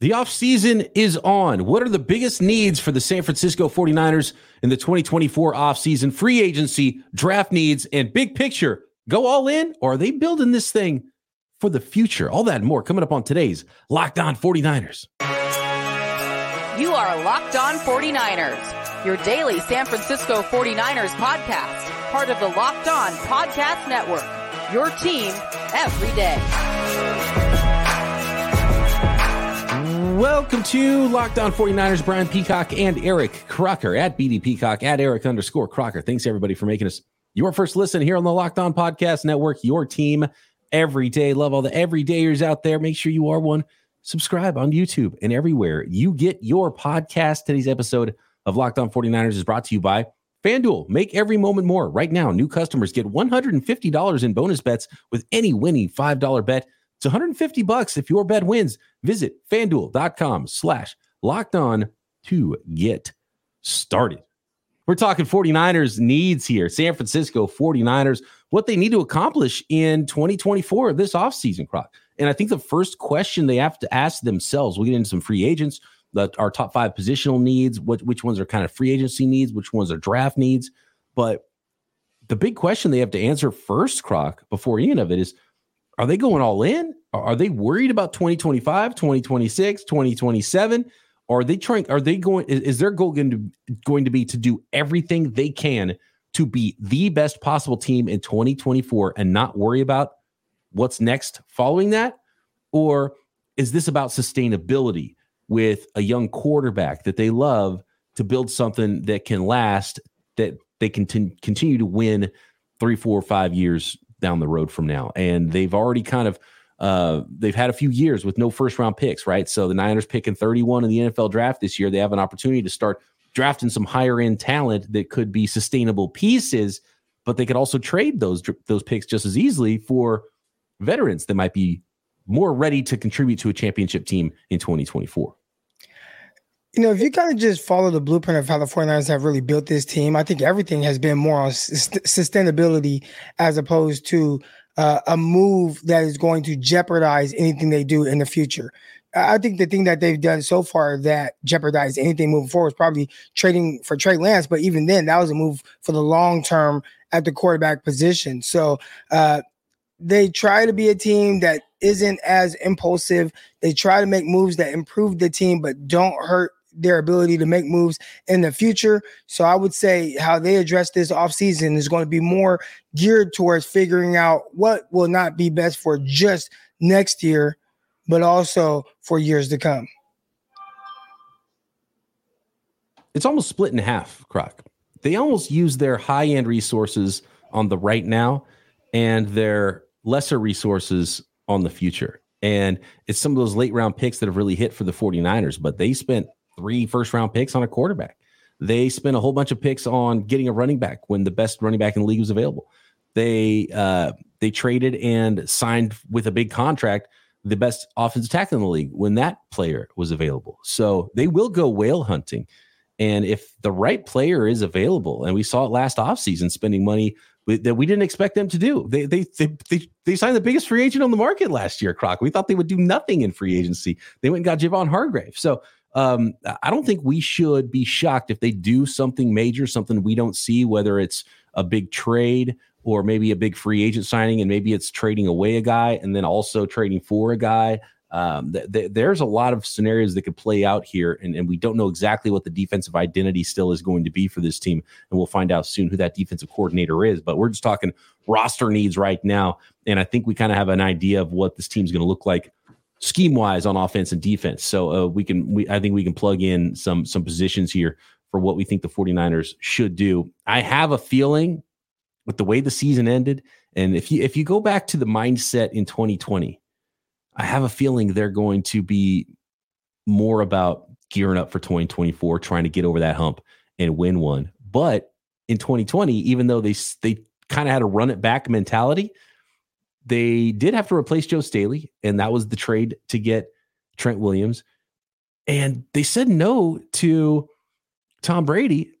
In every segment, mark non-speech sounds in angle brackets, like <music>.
The offseason is on. What are the biggest needs for the San Francisco 49ers in the 2024 offseason? Free agency, draft needs, and big picture. Go all in, or are they building this thing for the future? All that and more coming up on today's Locked On 49ers. You are Locked On 49ers, your daily San Francisco 49ers podcast, part of the Locked On Podcast Network. Your team every day. Welcome to Locked On 49ers. Brian Peacock and Eric Crocker at BD Peacock at Eric underscore Crocker. Thanks everybody for making us your first listen here on the Locked On Podcast Network. Your team every day. Love all the everydayers out there. Make sure you are one. Subscribe on YouTube and everywhere you get your podcast. Today's episode of Locked On 49ers is brought to you by FanDuel. Make every moment more. Right now, new customers get $150 in bonus bets with any winning $5 bet. It's 150 bucks if your bet wins. Visit fanduel.com slash locked on to get started. We're talking 49ers needs here. San Francisco 49ers, what they need to accomplish in 2024, this offseason, Croc. And I think the first question they have to ask themselves, we'll get into some free agents, the, our top five positional needs, what, which ones are kind of free agency needs, which ones are draft needs. But the big question they have to answer first, Croc, before any of it is – are they going all in? Are they worried about 2025, 2026, 2027? Are they trying? Are they going? Is, their goal going to going to be to do everything they can to be the best possible team in 2024 and not worry about what's next following that? Or is this about sustainability with a young quarterback that they love to build something that can last, that they can t- continue to win three, four, five years down the road from now. And they've already kind of uh, they've had a few years with no first round picks, right? So the Niners picking 31 in the NFL draft this year. They have an opportunity to start drafting some higher end talent that could be sustainable pieces, but they could also trade those those picks just as easily for veterans that might be more ready to contribute to a championship team in 2024 you know, if you kind of just follow the blueprint of how the 49ers have really built this team, I think everything has been more on sustainability as opposed to uh, a move that is going to jeopardize anything they do in the future. I think the thing that they've done so far that jeopardized anything moving forward is probably trading for Trey Lance. But even then, that was a move for the long term at the quarterback position. So uh, they try to be a team that isn't as impulsive. They try to make moves that improve the team, but don't hurt their ability to make moves in the future. So I would say how they address this offseason is going to be more geared towards figuring out what will not be best for just next year, but also for years to come. It's almost split in half, Croc. They almost use their high end resources on the right now and their lesser resources on the future. And it's some of those late round picks that have really hit for the 49ers, but they spent three first round picks on a quarterback. They spent a whole bunch of picks on getting a running back when the best running back in the league was available. They uh, they traded and signed with a big contract the best offensive tackle in the league when that player was available. So they will go whale hunting. And if the right player is available, and we saw it last offseason spending money that we didn't expect them to do. They, they they they they signed the biggest free agent on the market last year, Croc. We thought they would do nothing in free agency. They went and got Javon Hargrave. So um, I don't think we should be shocked if they do something major, something we don't see, whether it's a big trade or maybe a big free agent signing, and maybe it's trading away a guy and then also trading for a guy. Um, th- th- there's a lot of scenarios that could play out here, and, and we don't know exactly what the defensive identity still is going to be for this team. And we'll find out soon who that defensive coordinator is. But we're just talking roster needs right now. And I think we kind of have an idea of what this team's going to look like scheme wise on offense and defense. So uh, we can, we, I think we can plug in some some positions here for what we think the 49ers should do. I have a feeling with the way the season ended, and if you if you go back to the mindset in 2020, I have a feeling they're going to be more about gearing up for 2024, trying to get over that hump and win one. But in 2020, even though they they kind of had a run it back mentality, they did have to replace Joe Staley, and that was the trade to get Trent Williams. And they said no to Tom Brady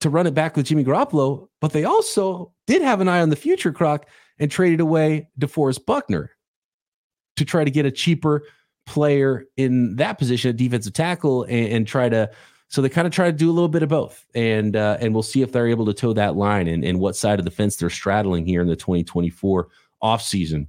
to run it back with Jimmy Garoppolo, but they also did have an eye on the future, Croc, and traded away DeForest Buckner to try to get a cheaper player in that position at defensive tackle and, and try to so they kind of try to do a little bit of both, and uh, and we'll see if they're able to toe that line and, and what side of the fence they're straddling here in the 2024 offseason.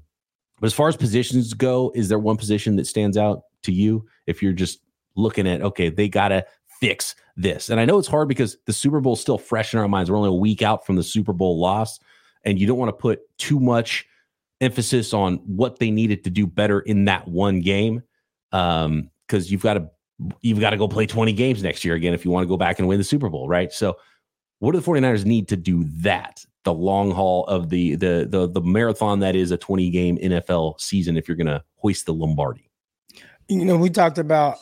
But as far as positions go, is there one position that stands out to you if you're just looking at okay, they gotta fix this? And I know it's hard because the Super Bowl is still fresh in our minds. We're only a week out from the Super Bowl loss, and you don't want to put too much emphasis on what they needed to do better in that one game Um, because um, you've got to you've got to go play 20 games next year again if you want to go back and win the Super Bowl, right? So what do the 49ers need to do that? The long haul of the the the the marathon that is a 20 game NFL season if you're going to hoist the Lombardi. You know, we talked about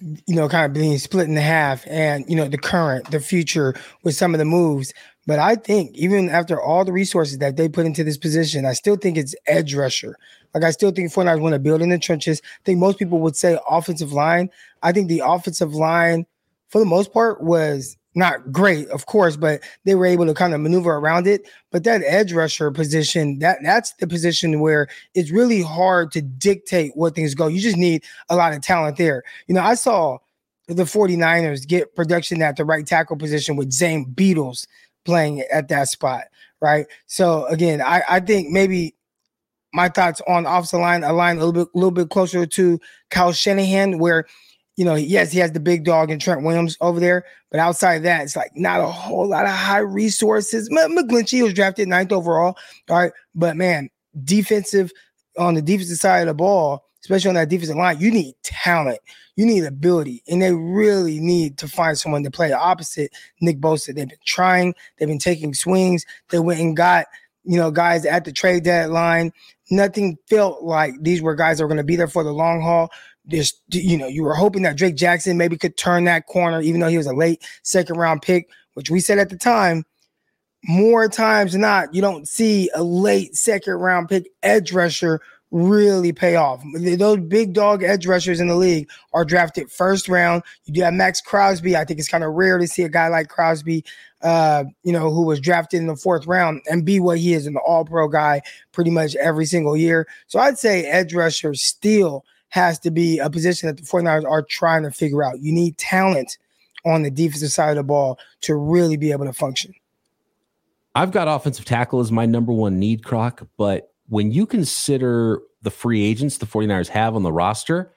you know kind of being split in half and you know the current, the future with some of the moves. But I think even after all the resources that they put into this position, I still think it's edge rusher. Like I still think 49ers want to build in the trenches. I think most people would say offensive line. I think the offensive line, for the most part, was not great, of course, but they were able to kind of maneuver around it. But that edge rusher position, that that's the position where it's really hard to dictate what things go. You just need a lot of talent there. You know, I saw the 49ers get production at the right tackle position with Zane Beadles playing at that spot, right? So again, I, I think maybe my thoughts on offensive line align a little bit, a little bit closer to Kyle Shanahan, where you know, yes, he has the big dog and Trent Williams over there, but outside of that, it's like not a whole lot of high resources. McGlinchey was drafted ninth overall, all right, but man, defensive on the defensive side of the ball, especially on that defensive line, you need talent, you need ability, and they really need to find someone to play opposite Nick Bosa. They've been trying, they've been taking swings, they went and got you know, guys at the trade deadline. Nothing felt like these were guys that were going to be there for the long haul. Just, you know, you were hoping that Drake Jackson maybe could turn that corner, even though he was a late second round pick, which we said at the time, more times than not, you don't see a late second round pick edge rusher really pay off. Those big dog edge rushers in the league are drafted first round. You do have Maxx Crosby. I think it's kind of rare to see a guy like Crosby, uh, you know, who was drafted in the fourth round and be what he is an all pro guy pretty much every single year. So I'd say edge rusher still has to be a position that the 49ers are trying to figure out. You need talent on the defensive side of the ball to really be able to function. I've got offensive tackle as my number one need, Croc, but when you consider the free agents the 49ers have on the roster,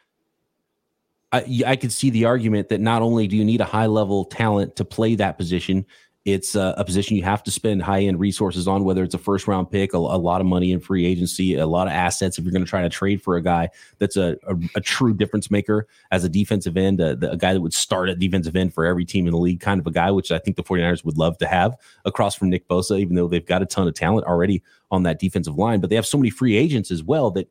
I, I could see the argument that not only do you need a high level talent to play that position, it's a, a position you have to spend high end resources on, whether it's a first round pick, a, a, lot of money in free agency, a lot of assets. If you're going to try to trade for a guy that's a, a, a true difference maker as a defensive end, a, a, guy that would start at defensive end for every team in the league, kind of a guy, which I think the 49ers would love to have across from Nick Bosa, even though they've got a ton of talent already on that defensive line. But they have so many free agents as well that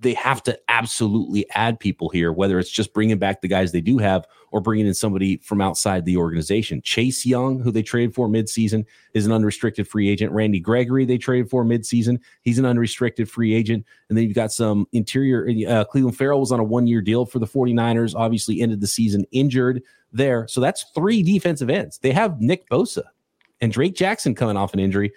they have to absolutely add people here, whether it's just bringing back the guys they do have or bringing in somebody from outside the organization. Chase Young, who they traded for midseason, is an unrestricted free agent. Randy Gregory, they traded for midseason. He's an unrestricted free agent. And then you've got some interior. Uh, Clelin Ferrell was on a one year deal for the 49ers, obviously ended the season injured there. So that's three defensive ends. They have Nick Bosa and Drake Jackson coming off an injury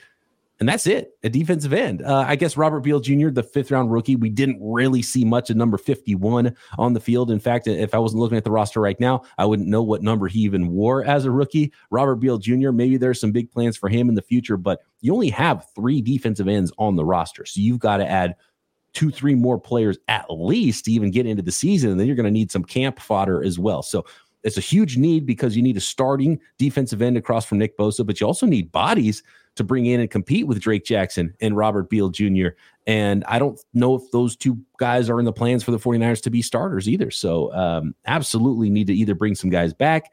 and that's it, a defensive end. Uh, I guess Robert Beal Jr., the fifth round rookie, we didn't really see much of number 51 on the field. In fact, if I wasn't looking at the roster right now, I wouldn't know what number he even wore as a rookie. Robert Beal Jr., maybe there's some big plans for him in the future, but you only have three defensive ends on the roster. So you've got to add two, three more players at least to even get into the season. And then you're going to need some camp fodder as well. So it's a huge need because you need a starting defensive end across from Nick Bosa, but you also need bodies to bring in and compete with Drake Jackson and Robert Beal Jr. And I don't know if those two guys are in the plans for the 49ers to be starters either. So, um, absolutely need to either bring some guys back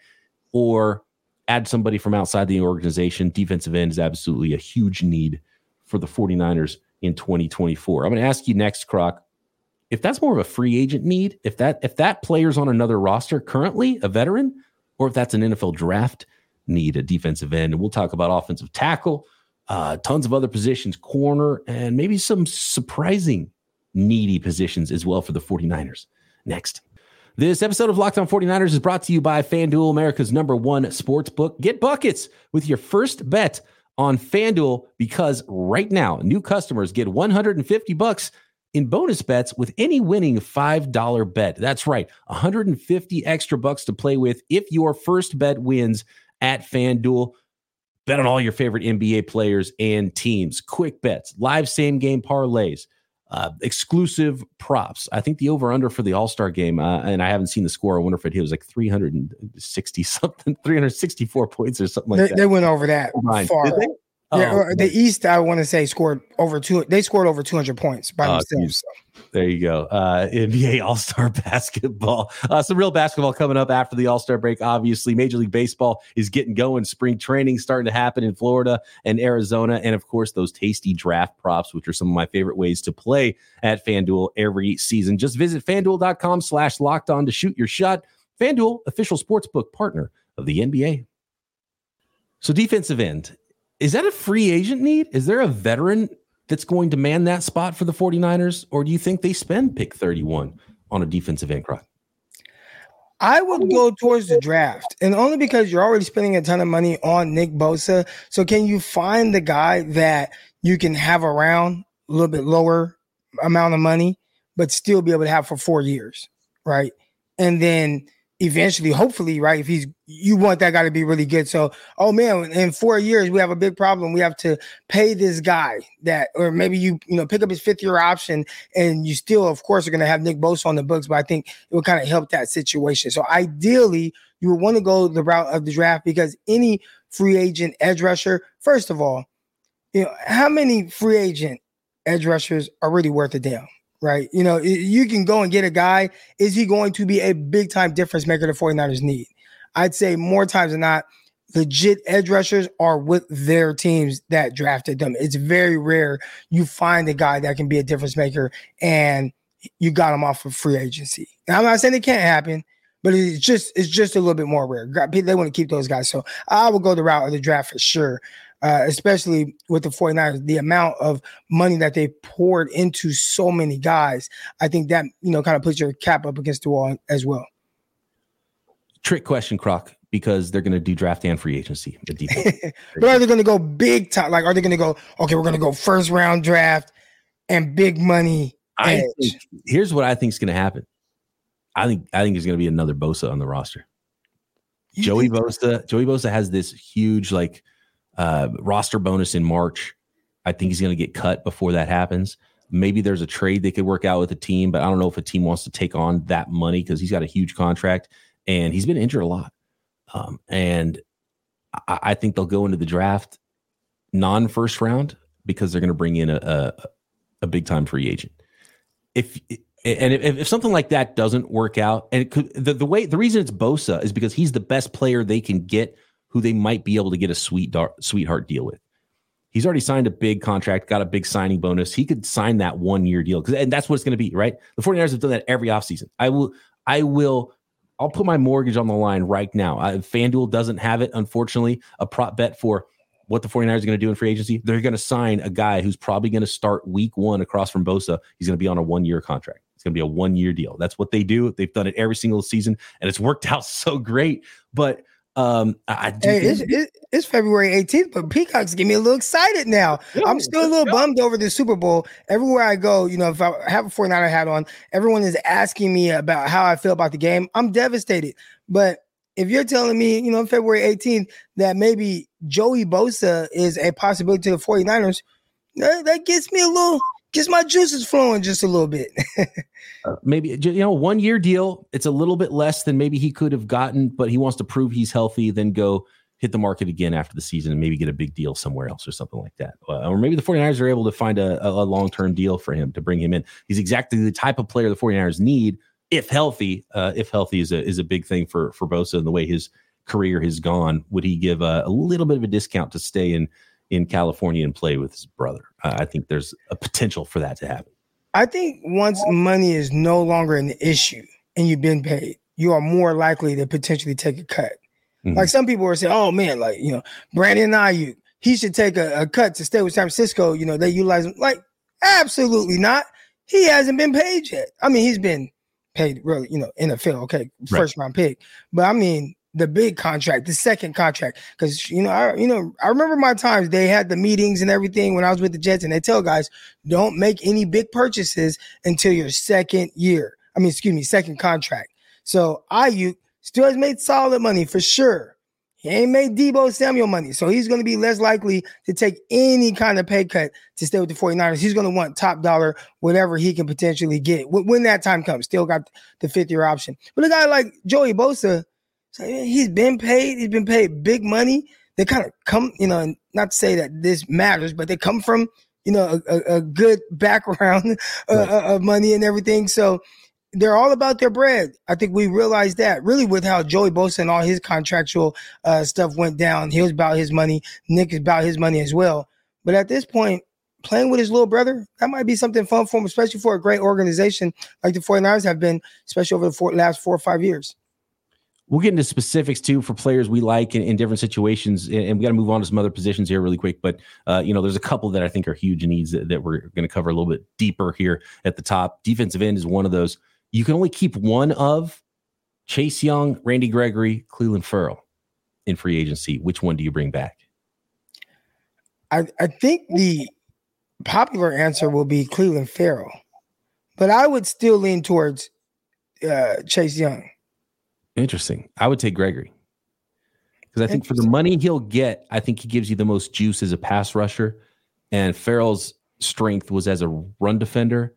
or add somebody from outside the organization. Defensive end is absolutely a huge need for the 49ers in 2024. I'm going to ask you next, Croc. If that's more of a free agent need, if that if that player's on another roster currently, a veteran, or if that's an NFL draft need a defensive end. And we'll talk about offensive tackle, uh, tons of other positions, corner, and maybe some surprising needy positions as well for the 49ers. Next. This episode of Locked On 49ers is brought to you by FanDuel, America's number one sports book. Get buckets with your first bet on FanDuel because right now new customers get 150 bucks in bonus bets with any winning $5 bet. That's right, 150 extra bucks to play with if your first bet wins at FanDuel. Bet on all your favorite NBA players and teams. Quick bets, live same game parlays, uh, exclusive props. I think the over under for the All Star game, uh, and I haven't seen the score. I wonder if it, it was like 360 something, <laughs> 364 points or something like they, that. They went over that far. Did they? Yeah, Oh, the East, I want to say, scored over two. They scored over 200 points by Oh, themselves. There you go. Uh, <laughs> NBA All Star <laughs> basketball. Uh, some real basketball coming up after the All Star break. Obviously, Major League Baseball is getting going. Spring training starting to happen in Florida and Arizona. And of course, those tasty draft props, which are some of my favorite ways to play at FanDuel every season. Just visit fanduel.com slash locked on to shoot your shot. FanDuel, official sportsbook partner of the NBA. So, defensive end, is that a free agent need? Is there a veteran that's going to man that spot for the 49ers? Or do you think they spend pick 31 on a defensive end, Croc? I would go towards the draft, and only because you're already spending a ton of money on Nick Bosa. So, can you find the guy that you can have around a little bit lower amount of money, but still be able to have for four years, right? And then eventually, hopefully, right? If he's you want that guy to be really good. So, oh man, in four years we have a big problem. We have to pay this guy that, or maybe you you know pick up his fifth year option, and you still, of course, are going to have Nick Bosa on the books. But I think it would kind of help that situation. So ideally, you would want to go the route of the draft because any free agent edge rusher, first of all, you know how many free agent edge rushers are really worth a damn right? You know, you can go and get a guy. Is he going to be a big time difference maker the 49ers need? I'd say more times than not, legit edge rushers are with their teams that drafted them. It's very rare you find a guy that can be a difference maker and you got him off of free agency. Now, I'm not saying it can't happen, but it's just it's just a little bit more rare. They want to keep those guys. So I will go the route of the draft for sure uh, especially with the 49ers, the amount of money that they poured into so many guys, I think that, you know, kind of puts your cap up against the wall as well. Trick question, Croc, because they're going to do draft and free agency. <laughs> But are they going to go big time? Like, are they going to go, okay, we're going to go first round draft and big money? I think, here's what I think is going to happen. I think I think there's going to be another Bosa on the roster. You Joey Bosa, Joey Bosa has this huge like uh, roster bonus in March. I think he's going to get cut before that happens. Maybe there's a trade they could work out with a team, but I don't know if a team wants to take on that money because he's got a huge contract and he's been injured a lot. Um, and I, I, think they'll go into the draft non first round because they're going to bring in a, a, a big time free agent. If and if, if, something like that doesn't work out, and could the, the way the reason it's Bosa is because he's the best player they can get who they might be able to get a sweet sweetheart deal with. He's already signed a big contract, got a big signing bonus. He could sign that one year deal because and that's what it's going to be, right? The 49ers have done that every offseason. I will, I will, I'll put my mortgage on the line right now. I, FanDuel doesn't have it, unfortunately, a prop bet for what the 49ers are going to do in free agency. They're going to sign a guy who's probably going to start week one across from Bosa. He's going to be on a one year contract. It's going to be a one year deal. That's what they do. They've done it every single season and it's worked <laughs> out so great. But um, I, do hey, it's, it's, February 18th, but Peacock's getting me a little excited now. Yo, I'm still a little yo. bummed over the Super Bowl. Everywhere I go, you know, if I have a 49er hat on, everyone is asking me about how I feel about the game. I'm devastated. But if you're telling me, you know, February 18th, that maybe Joey Bosa is a possibility to the 49ers, that, that gets me a little gets my juices flowing just a little bit. <laughs> uh, maybe you know, one year deal. It's a little bit less than maybe he could have gotten, but he wants to prove he's healthy. Then go hit the market again after the season and maybe get a big deal somewhere else or something like that. Uh, or maybe the 49ers are able to find a, a long term deal for him to bring him in. He's exactly the type of player the 49ers need if healthy. Uh, if healthy is a is a big thing for for Bosa and the way his career has gone. Would he give a, a little bit of a discount to stay in? in California and play with his brother. Uh, I think there's a potential for that to happen. I think once money is no longer an issue and you've been paid, you are more likely to potentially take a cut. Mm-hmm. Like some people are saying, "Oh man, like you know, Brandon Aiyuk, he should take a, a, cut to stay with San Francisco." You know, they utilize him. Like, absolutely not. He hasn't been paid yet. I mean, he's been paid really, you know, NFL, okay, first right. round pick. But I mean, the big contract, the second contract. Because you know, I you know, I remember my times they had the meetings and everything when I was with the Jets, and they tell guys don't make any big purchases until your second year. I mean, excuse me, second contract. So Aiyuk still has made solid money for sure. He ain't made Deebo Samuel money. So he's going to be less likely to take any kind of pay cut to stay with the 49ers. He's going to want top dollar, whatever he can potentially get when that time comes. Still got the fifth year option. But a guy like Joey Bosa, he's been paid. He's been paid big money. They kind of come, you know, not to say that this matters, but they come from, you know, a, a good <laughs> background right. of money and everything. So they're all about their bread. I think we realized that really with how Joey Bosa and all his contractual uh, stuff went down. He was about his money. Nick is about his money as well. But at this point, playing with his little brother, that might be something fun for him, especially for a great organization like the 49ers have been, especially over the four, last four or five years. We'll get into specifics too for players we like in, in different situations, and we got to move on to some other positions here really quick. But uh, you know, there's a couple that I think are huge needs that, that we're going to cover a little bit deeper here at the top. Defensive end is one of those you can only keep one of Chase Young, Randy Gregory, Clelin Ferrell in free agency. Which one do you bring back? I, I think the popular answer will be Clelin Ferrell, but I would still lean towards uh, Chase Young. Interesting. I would take Gregory because I think for the money he'll get, I think he gives you the most juice as a pass rusher, and Ferrell's strength was as a run defender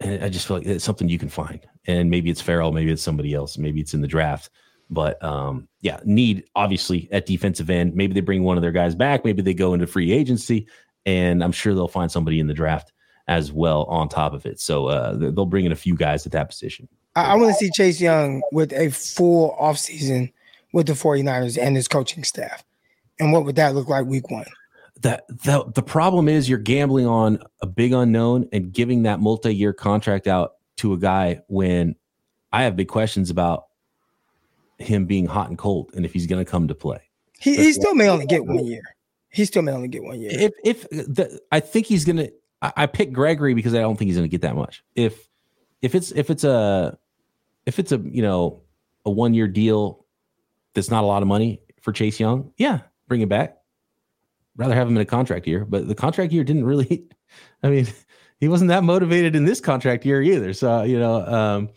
and I just feel like it's something you can find. And maybe it's Ferrell, maybe it's somebody else, maybe it's in the draft. But um, yeah, need obviously at defensive end. Maybe they bring one of their guys back. Maybe they go into free agency, and I'm sure they'll find somebody in the draft as well on top of it. So uh, they'll bring in a few guys at that position. I, I want to see Chase Young with a full offseason with the 49ers and his coaching staff. And what would that look like week one? that the the problem is you're gambling on a big unknown and giving that multi-year contract out to a guy when I have big questions about him being hot and cold and if he's going to come to play. He, he still may only get one year. He still may only get one year. If if the, I think he's going to I, I pick Gregory because I don't think he's going to get that much. If if it's if it's a if it's a you know a one year deal that's not a lot of money for Chase Young, yeah, bring it back rather have him in a contract year. But the contract year didn't really. <laughs> I mean, he wasn't that motivated in this contract year either. So you know, um,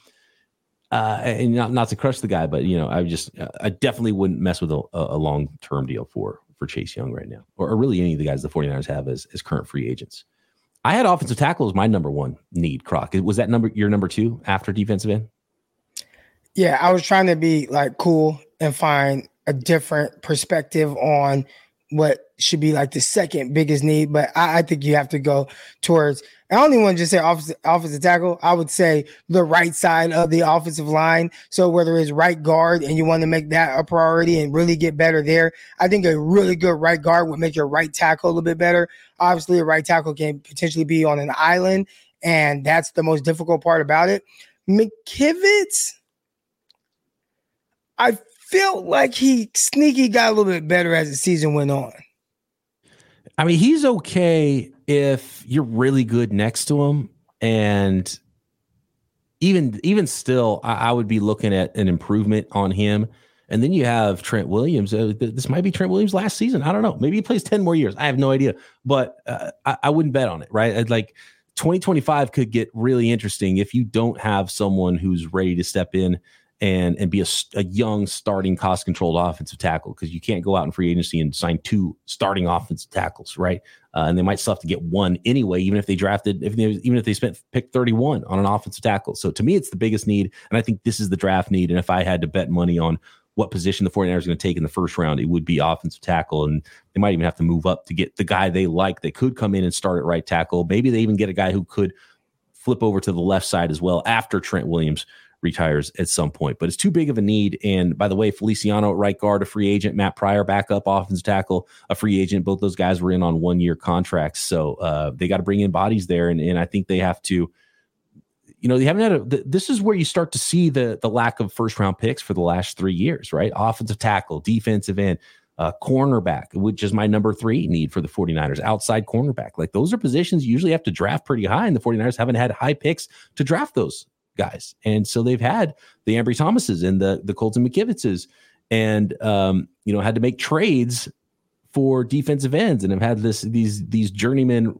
uh, and not not to crush the guy, but you know, I just I definitely wouldn't mess with a, a long term deal for for Chase Young right now, or, or, really any of the guys the 49ers have as as current free agents. I had offensive tackle as my number one need. Croc was that number your number two after defensive end? Yeah, I was trying to be like cool and find a different perspective on what should be like the second biggest need, but I, I think you have to go towards. I don't even want to just say offensive, offensive tackle. I would say the right side of the offensive line. So whether it's right guard and you want to make that a priority and really get better there, I think a really good right guard would make your right tackle a little bit better. Obviously, a right tackle can potentially be on an island, and that's the most difficult part about it. McKivitz, I felt like he sneaky got a little bit better as the season went on. I mean, he's okay if you're really good next to him, and even even still, I, I would be looking at an improvement on him. And then you have Trent Williams. Uh, this might be Trent Williams' last season. I don't know. Maybe he plays ten more years. I have no idea, but uh, I, I wouldn't bet on it. Right? I'd like 2025 could get really interesting if you don't have someone who's ready to step in and and be a, a young starting cost controlled offensive tackle because you can't go out in free agency and sign two starting offensive tackles, right? Uh, and they might still have to get one anyway, even if they drafted, if they, even if they spent pick 31 on an offensive tackle. So to me, it's the biggest need. And I think this is the draft need. And if I had to bet money on what position the 49ers are going to take in the first round, it would be offensive tackle. And they might even have to move up to get the guy they like that could come in and start at right tackle. Maybe they even get a guy who could flip over to the left side as well after Trent Williams retires at some point. But it's too big of a need. And by the way, Feliciano at right guard, a free agent, Matt Pryor, backup offensive tackle, a free agent. Both those guys were in on one year contracts. So uh, they got to bring in bodies there. And, and I think they have to, you know, they haven't had a, this is where you start to see the, the lack of first round picks for the last three years, right? Offensive tackle, defensive end. Uh, cornerback, which is my number three need for the 49ers, outside cornerback. Like those are positions you usually have to draft pretty high, and the 49ers haven't had high picks to draft those guys. And so they've had the Ambry Thomases and the the Colton McKivitzes and um, you know had to make trades for defensive ends and have had this these these journeyman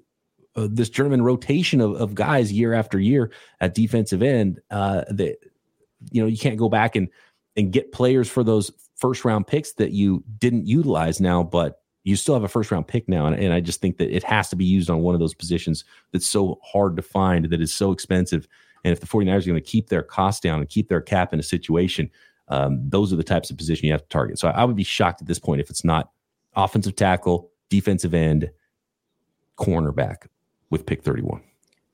uh, this journeyman rotation of, of guys year after year at defensive end uh, that you know you can't go back and and get players for those first round picks that you didn't utilize now, but you still have a first round pick now. And, and I just think that it has to be used on one of those positions that's so hard to find, that is so expensive. And if the 49ers are going to keep their cost down and keep their cap in a situation, um, those are the types of position you have to target. So I, would be shocked at this point if it's not offensive tackle, defensive end, cornerback with pick 31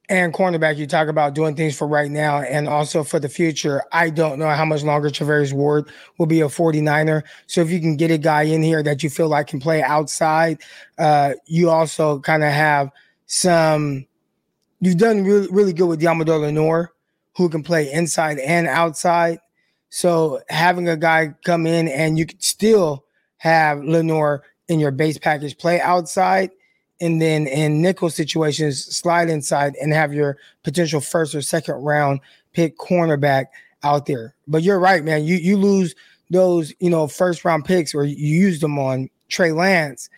and cornerback, you talk about doing things for right now and also for the future. I don't know how much longer Charvarius Ward will be a 49er. So if you can get a guy in here that you feel like can play outside, uh, you also kind of have some, you've done really, really good with Deommodore Lenoir, who can play inside and outside. So having a guy come in and you can still have Lenoir in your base package play outside and then in nickel situations, slide inside and have your potential first or second round pick cornerback out there. But you're right, man. You you lose those, you know, first round picks or you use them on Trey Lance.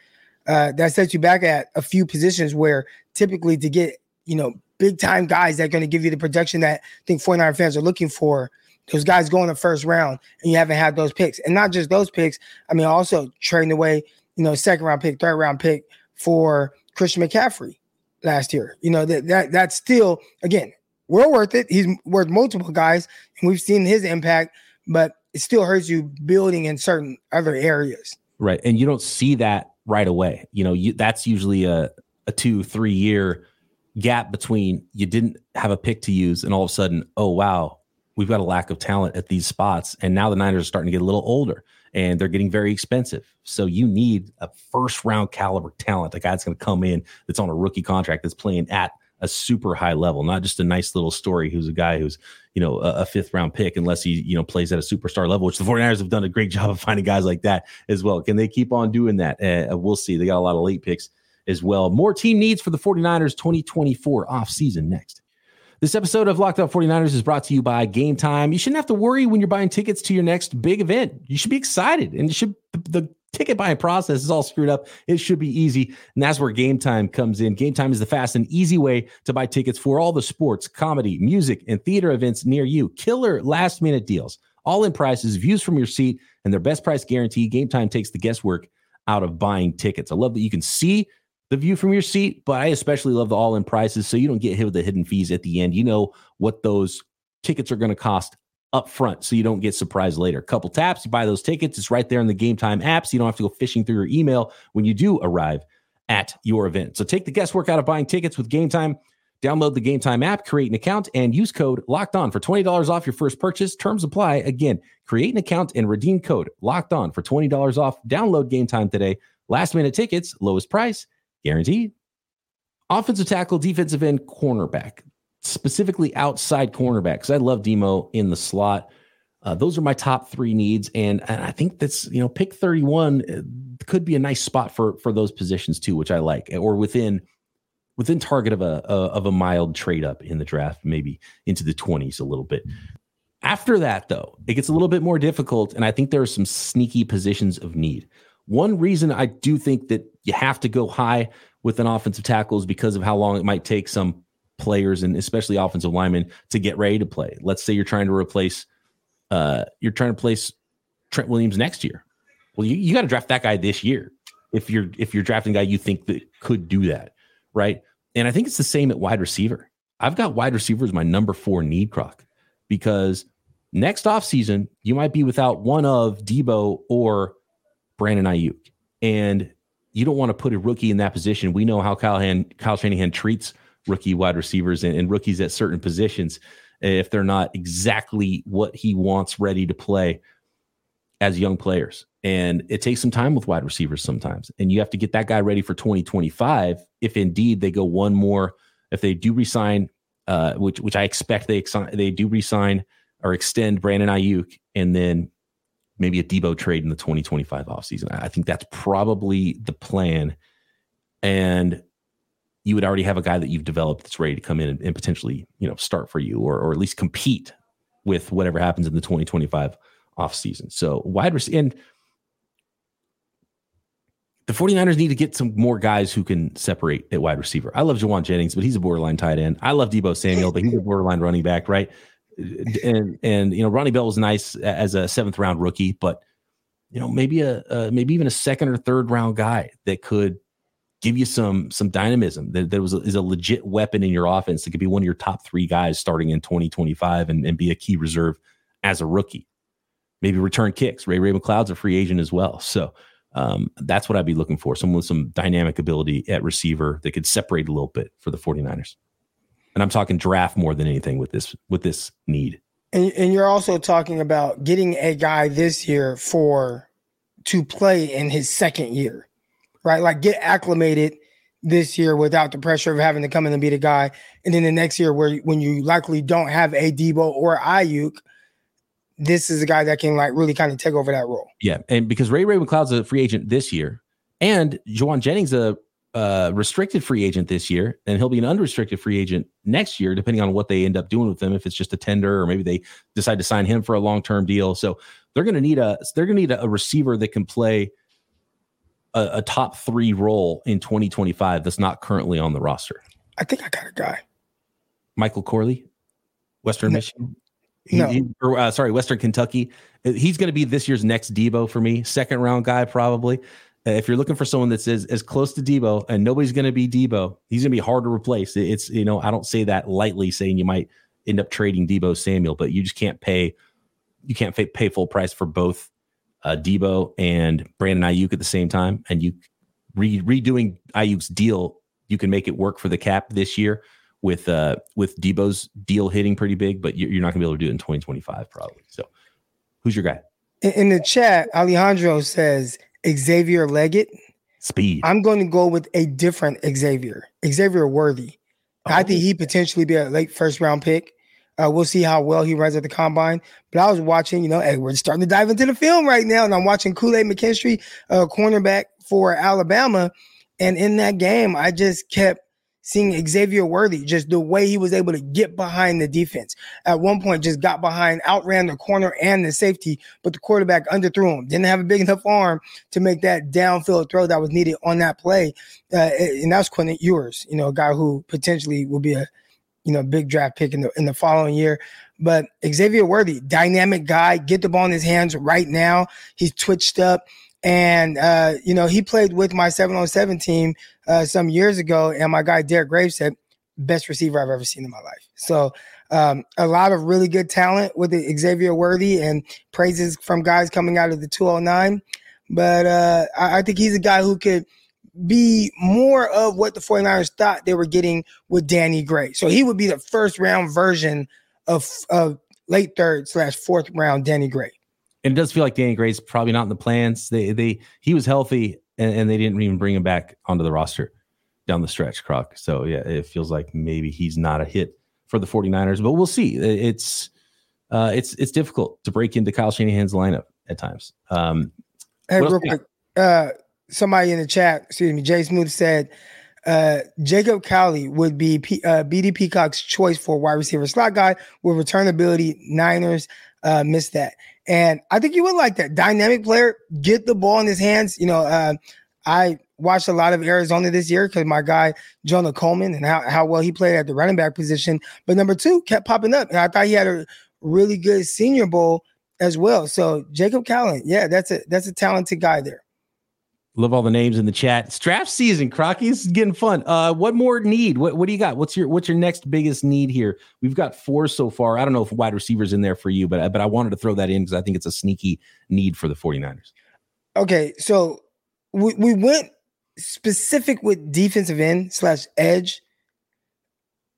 Uh, that sets you back at a few positions where typically to get, you know, big time guys that are going to give you the production that I think 49 fans are looking for. Those guys go in the first round and you haven't had those picks. And not just those picks, I mean, also trading away, you know, second round pick, third round pick for Christian McCaffrey last year. You know, that that that's still again, we're worth it. He's worth multiple guys, and we've seen his impact, but it still hurts you building in certain other areas. Right. And you don't see that right away. You know, you that's usually a, a two, three year gap between you didn't have a pick to use and all of a sudden, oh wow, we've got a lack of talent at these spots. And now the Niners are starting to get a little older and they're getting very expensive. So you need a first round caliber talent, a guy that's going to come in that's on a rookie contract that's playing at a super high level, not just a nice little story who's a guy who's, you know, a, a, fifth round pick, unless he, you know, plays at a superstar level, which the 49ers have done a great <laughs> job of finding guys like that as well. Can they keep on doing that? Uh, we'll see. They got a lot of late picks as well. More team needs for the 49ers 2024 off season next. This episode of Locked Up 49ers is brought to you by Game Time. You shouldn't have to worry when you're buying tickets to your next big event. You should be excited and should the ticket buying process is all screwed up. It should be easy. And that's where Game Time comes in. Game Time is the fast and easy way to buy tickets for all the sports, comedy, music, and theater events near you. Killer last minute deals, all in prices, views from your seat, and their best price guarantee. Game Time takes the guesswork out of buying tickets. I love that you can see the view from your seat, but I especially love the all in prices so you don't get hit with the hidden fees at the end. You know what those tickets are going to cost up front so you don't get surprised later. Couple taps, you buy those tickets. It's right there in the game time app. So you don't have to go fishing through your email when you do arrive at your event. So take the guesswork out of buying tickets with game time. Download the Game Time app, create an account, and use code Locked On for twenty dollars off your first purchase. Terms apply. Again, create an account and redeem code Locked On for twenty dollars off. Download Game Time today. Last minute tickets, lowest price, guaranteed. Offensive tackle, defensive end, cornerback, specifically outside cornerback, because I love Demo in the slot. Uh, those are my top three needs, and, and I think that's you know pick thirty one uh, could be a nice spot for for those positions too, which I like, or within within target of a, a of a mild trade up in the draft, maybe into the twenties a little bit. After that, though, it gets a little bit more difficult, and I think there are some sneaky positions of need. One reason I do think that you have to go high with an offensive tackle is because of how long it might take some players and especially offensive linemen to get ready to play. Let's say you're trying to replace, uh, you're trying to place Trent Williams next year. Well, you, you got to draft that guy this year if you're if you're drafting a guy you think that could do that, right? And I think it's the same at wide receiver. I've got wide receiver as my number four need croc because next offseason, you might be without one of Deebo or Brandon Aiyuk. And you don't want to put a rookie in that position. We know how Kyle, Han, Kyle Shanahan treats rookie wide receivers and, and rookies at certain positions if they're not exactly what he wants ready to play as young players. And it takes some time with wide receivers sometimes. And you have to get that guy ready for 2025 if indeed they go one more, if they do resign, uh, which which I expect they they do resign or extend Brandon Aiyuk, and then maybe a Deebo trade in the 2025 offseason. I think that's probably the plan. And you would already have a guy that you've developed that's ready to come in and, and potentially, you know, start for you or, or at least compete with whatever happens in the 2025 offseason. So wide receiver and the 49ers need to get some more guys who can separate at wide receiver. I love Jauan Jennings, but he's a borderline tight end. I love Deebo Samuel, but he's a borderline running back, right? <laughs> And and you know, Ronnie Bell was nice as a seventh round rookie, but you know, maybe a, maybe even a second or third round guy that could give you some some dynamism that, that was a, is a legit weapon in your offense that could be one of your top three guys starting in 2025 and, and be a key reserve as a rookie. Maybe return kicks. Ray Ray McCloud's a free agent as well. So um, that's what I'd be looking for. Someone with some dynamic ability at receiver that could separate a little bit for the 49ers. And I'm talking draft more than anything with this with this need. And, and you're also talking about getting a guy this year for to play in his second year, right? Like get acclimated this year without the pressure of having to come in and be the guy. And then the next year, where when you likely don't have a Deebo or Aiyuk, this is a guy that can like really kind of take over that role. Yeah, and because Ray Ray McCloud's a free agent this year, and Jauan Jennings a uh, restricted free agent this year, and he'll be an unrestricted free agent next year, depending on what they end up doing with him. If it's just a tender, or maybe they decide to sign him for a long term deal. So they're going to need a they're going to need a, a, receiver that can play a, a top three role in 2025 that's not currently on the roster. I think I got a guy. Michael Corley, Western no. Michigan. He, no. He, or, uh, sorry, Western Kentucky. He's going to be this year's next Deebo for me, second round guy probably. Uh, if you're looking for someone that's as, as close to Deebo and nobody's going to be Deebo, he's going to be hard to replace. It's you know I don't say that lightly, saying you might end up trading Deebo Samuel, but you just can't pay you can't pay, full price for both uh, Deebo and Brandon Aiyuk at the same time, and you re- redoing Aiyuk's deal, you can make it work for the cap this year with uh with Deebo's deal hitting pretty big, but you're, not going to be able to do it in 2025 probably. So, who's your guy? In the chat, Alejandro says Xavier Legette. Speed. I'm going to go with a different Xavier, Xavier Worthy. Oh. I think he potentially be a late first round pick. Uh, we'll see how well he runs at the combine. But I was watching, you know, hey, we're starting to dive into the film right now, and I'm watching Kool Aid McKinstry, uh, cornerback for Alabama. And in that game, I just kept seeing Xavier Worthy, just the way he was able to get behind the defense. At one point, just got behind, outran the corner and the safety, but the quarterback underthrew him. Didn't have a big enough arm to make that downfield throw that was needed on that play. Uh, and that's Quinn Ewers, you know, a guy who potentially will be a you know big draft pick in the in the following year. But Xavier Worthy, dynamic guy, get the ball in his hands right now. He's twitched up. And uh, you know, he played with my 707 team uh, some years ago, and my guy Derek Graves said, best receiver I've ever seen in my life. So um, a lot of really good talent with Xavier Worthy and praises from guys coming out of the 209. But uh, I, I think he's a guy who could be more of what the 49ers thought they were getting with Danny Gray. So he would be the first round version of, of late third slash fourth round Danny Gray it does feel like Danny Gray's probably not in the plans. They they he was healthy and, and, they didn't even bring him back onto the roster down the stretch, Croc. So yeah, it feels like maybe he's not a hit for the 49ers, but we'll see. It's uh it's it's difficult to break into Kyle Shanahan's lineup at times. Um hey, real quick, uh somebody in the chat, excuse me, Jay Smooth said uh, Jacob Cowing would be P, uh, BD Peacock's choice for wide receiver slot guy with return ability. Niners uh, missed that. And I think you would like that dynamic player, get the ball in his hands. You know, uh, I watched a lot of Arizona this year because my guy Jonah Coleman and how, how well he played at the running back position. But number two kept popping up. And I thought he had a really good senior bowl as well. So Jacob Cowing, yeah, that's a that's a talented guy there. Love all the names in the chat. It's draft season, Crocky. This is getting fun. Uh, what more need? What what do you got? What's your what's your next biggest need here? We've got four so far. I don't know if wide receivers in there for you, but but I wanted to throw that in because I think it's a sneaky need for the 49ers. Okay, so we, we went specific with defensive end slash edge.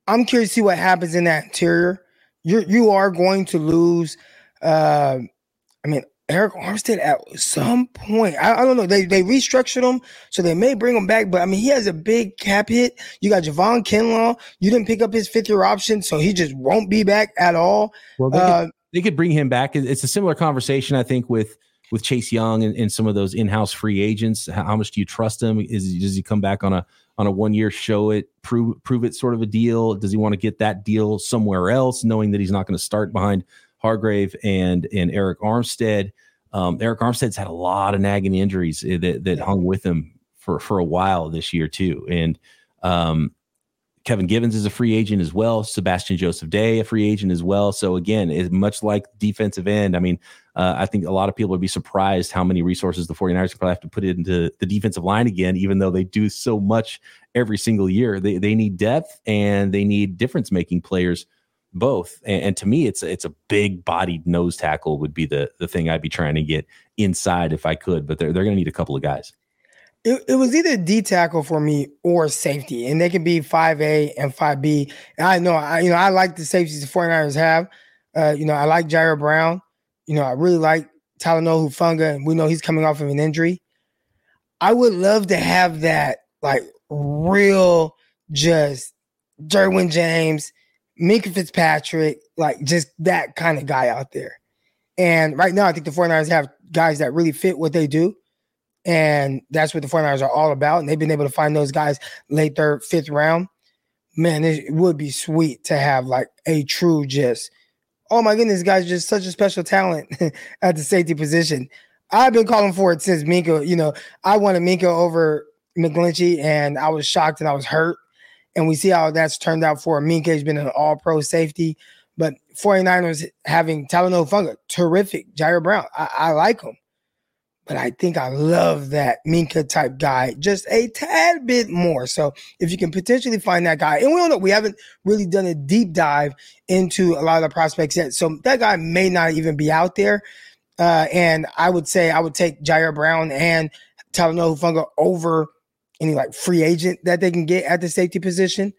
I'm curious to see what happens in that interior. You you are going to lose. Uh, I mean, Arik Armstead at some point. I, I, don't know. They they restructured him, so they may bring him back. But I mean, he has a big cap hit. You got Javon Kinlaw. You didn't pick up his fifth year option, so he just won't be back at all. Well, they, uh, could, they could bring him back. It's a similar conversation, I think, with with Chase Young and, and some of those in house free agents. How, how, much do you trust him? Is does he come back on a on a one year show it prove prove it sort of a deal? Does he want to get that deal somewhere else, knowing that he's not going to start behind Hargrave and and Arik Armstead. Um, Arik Armstead's had a lot of nagging injuries eh, that that hung with him for for a while this year too, and um, Kevin Givens is a free agent as well. Sebastian Joseph Day, a free agent as well. So again, it's much like defensive end. I mean, uh, I think a lot of people would be surprised how many resources the 49ers probably have to put into the defensive line again, even though they do so much every single year. They they need depth and they need difference making players both. And, and, to me, it's it's a big bodied nose tackle would be the the thing I'd be trying to get inside if I could. But they're they're going to need a couple of guys it, it was either D tackle for me or safety, and they can be 5A and 5B. And I know I you know I like the safeties the 49ers have. Uh, you know, I like Ji'Ayir Brown. You know, I really like Talanoa Hufanga, and we know he's coming off of an injury. I would love to have that like real just Derwin James, Minkah Fitzpatrick, like just that kind of guy out there. And right now, I think the 49ers have guys that really fit what they do. And that's what the 49ers are all about. And they've been able to find those guys late third, fifth round. Man, it would be sweet to have like a true just, oh my goodness, guy's just such a special talent <laughs> at the safety position. I've been calling for it since Minkah. You know, I wanted Minkah over McGlinchey, and I was shocked and I was hurt. And we see how that's turned out for Minkah. He's been an all pro safety. But 49ers having Talanoa Hufanga, terrific. Ji'Ayir Brown, I, I like him but I think I love that Minkah type guy just a tad bit more. So if you can potentially find that guy, and we don't know, we haven't really done a deep dive into a lot of the prospects yet. So that guy may not even be out there. Uh, and I would say I would take Ji'Ayir Brown and Talanoa Hufanga over any like free agent that they can get at the safety position.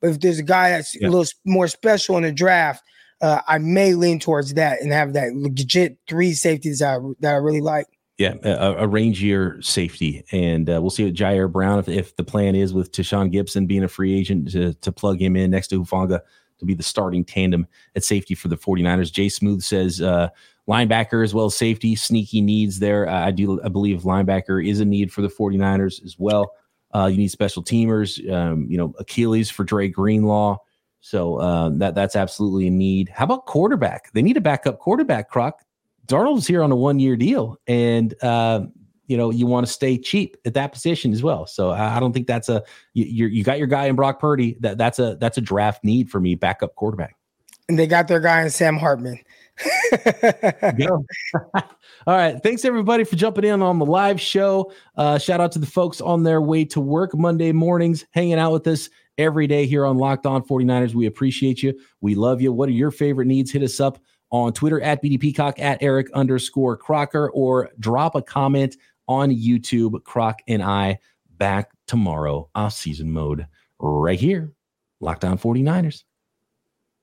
But if there's a guy that's yeah. a little more special in the draft, uh, I may lean towards that and have that legit three safeties that I, that I really like. Yeah, a, a rangier safety, and uh, we'll see what Ji'Ayir Brown if, if the plan is with Tashaun Gipson being a free agent to, to plug him in next to Hufanga to be the starting tandem at safety for the 49ers. Jay Smooth says uh, linebacker as well as safety, sneaky needs there. Uh, I do I believe linebacker is a need for the 49ers as well. Uh, you need special teamers, um, you know, Achilles for Dre Greenlaw. So um, that that's absolutely a need. How about quarterback? They need a backup quarterback, Croc. Darnold's here on a one year deal, and uh, you know you want to stay cheap at that position as well. So I, I don't think that's a you you got your guy in Brock Purdy. That that's a that's a draft need for me, backup quarterback. And they got their guy in Sam Hartman. <laughs> All right. Thanks everybody for jumping in on the live show. Uh, shout out to the folks on their way to work Monday mornings, hanging out with us every day here on Locked On 49ers. We appreciate you. We love you. What are your favorite needs? Hit us up on Twitter at BD Peacock, at Eric underscore Crocker, or drop a comment on YouTube. Croc and I back tomorrow, off season mode, right here. Locked On 49ers.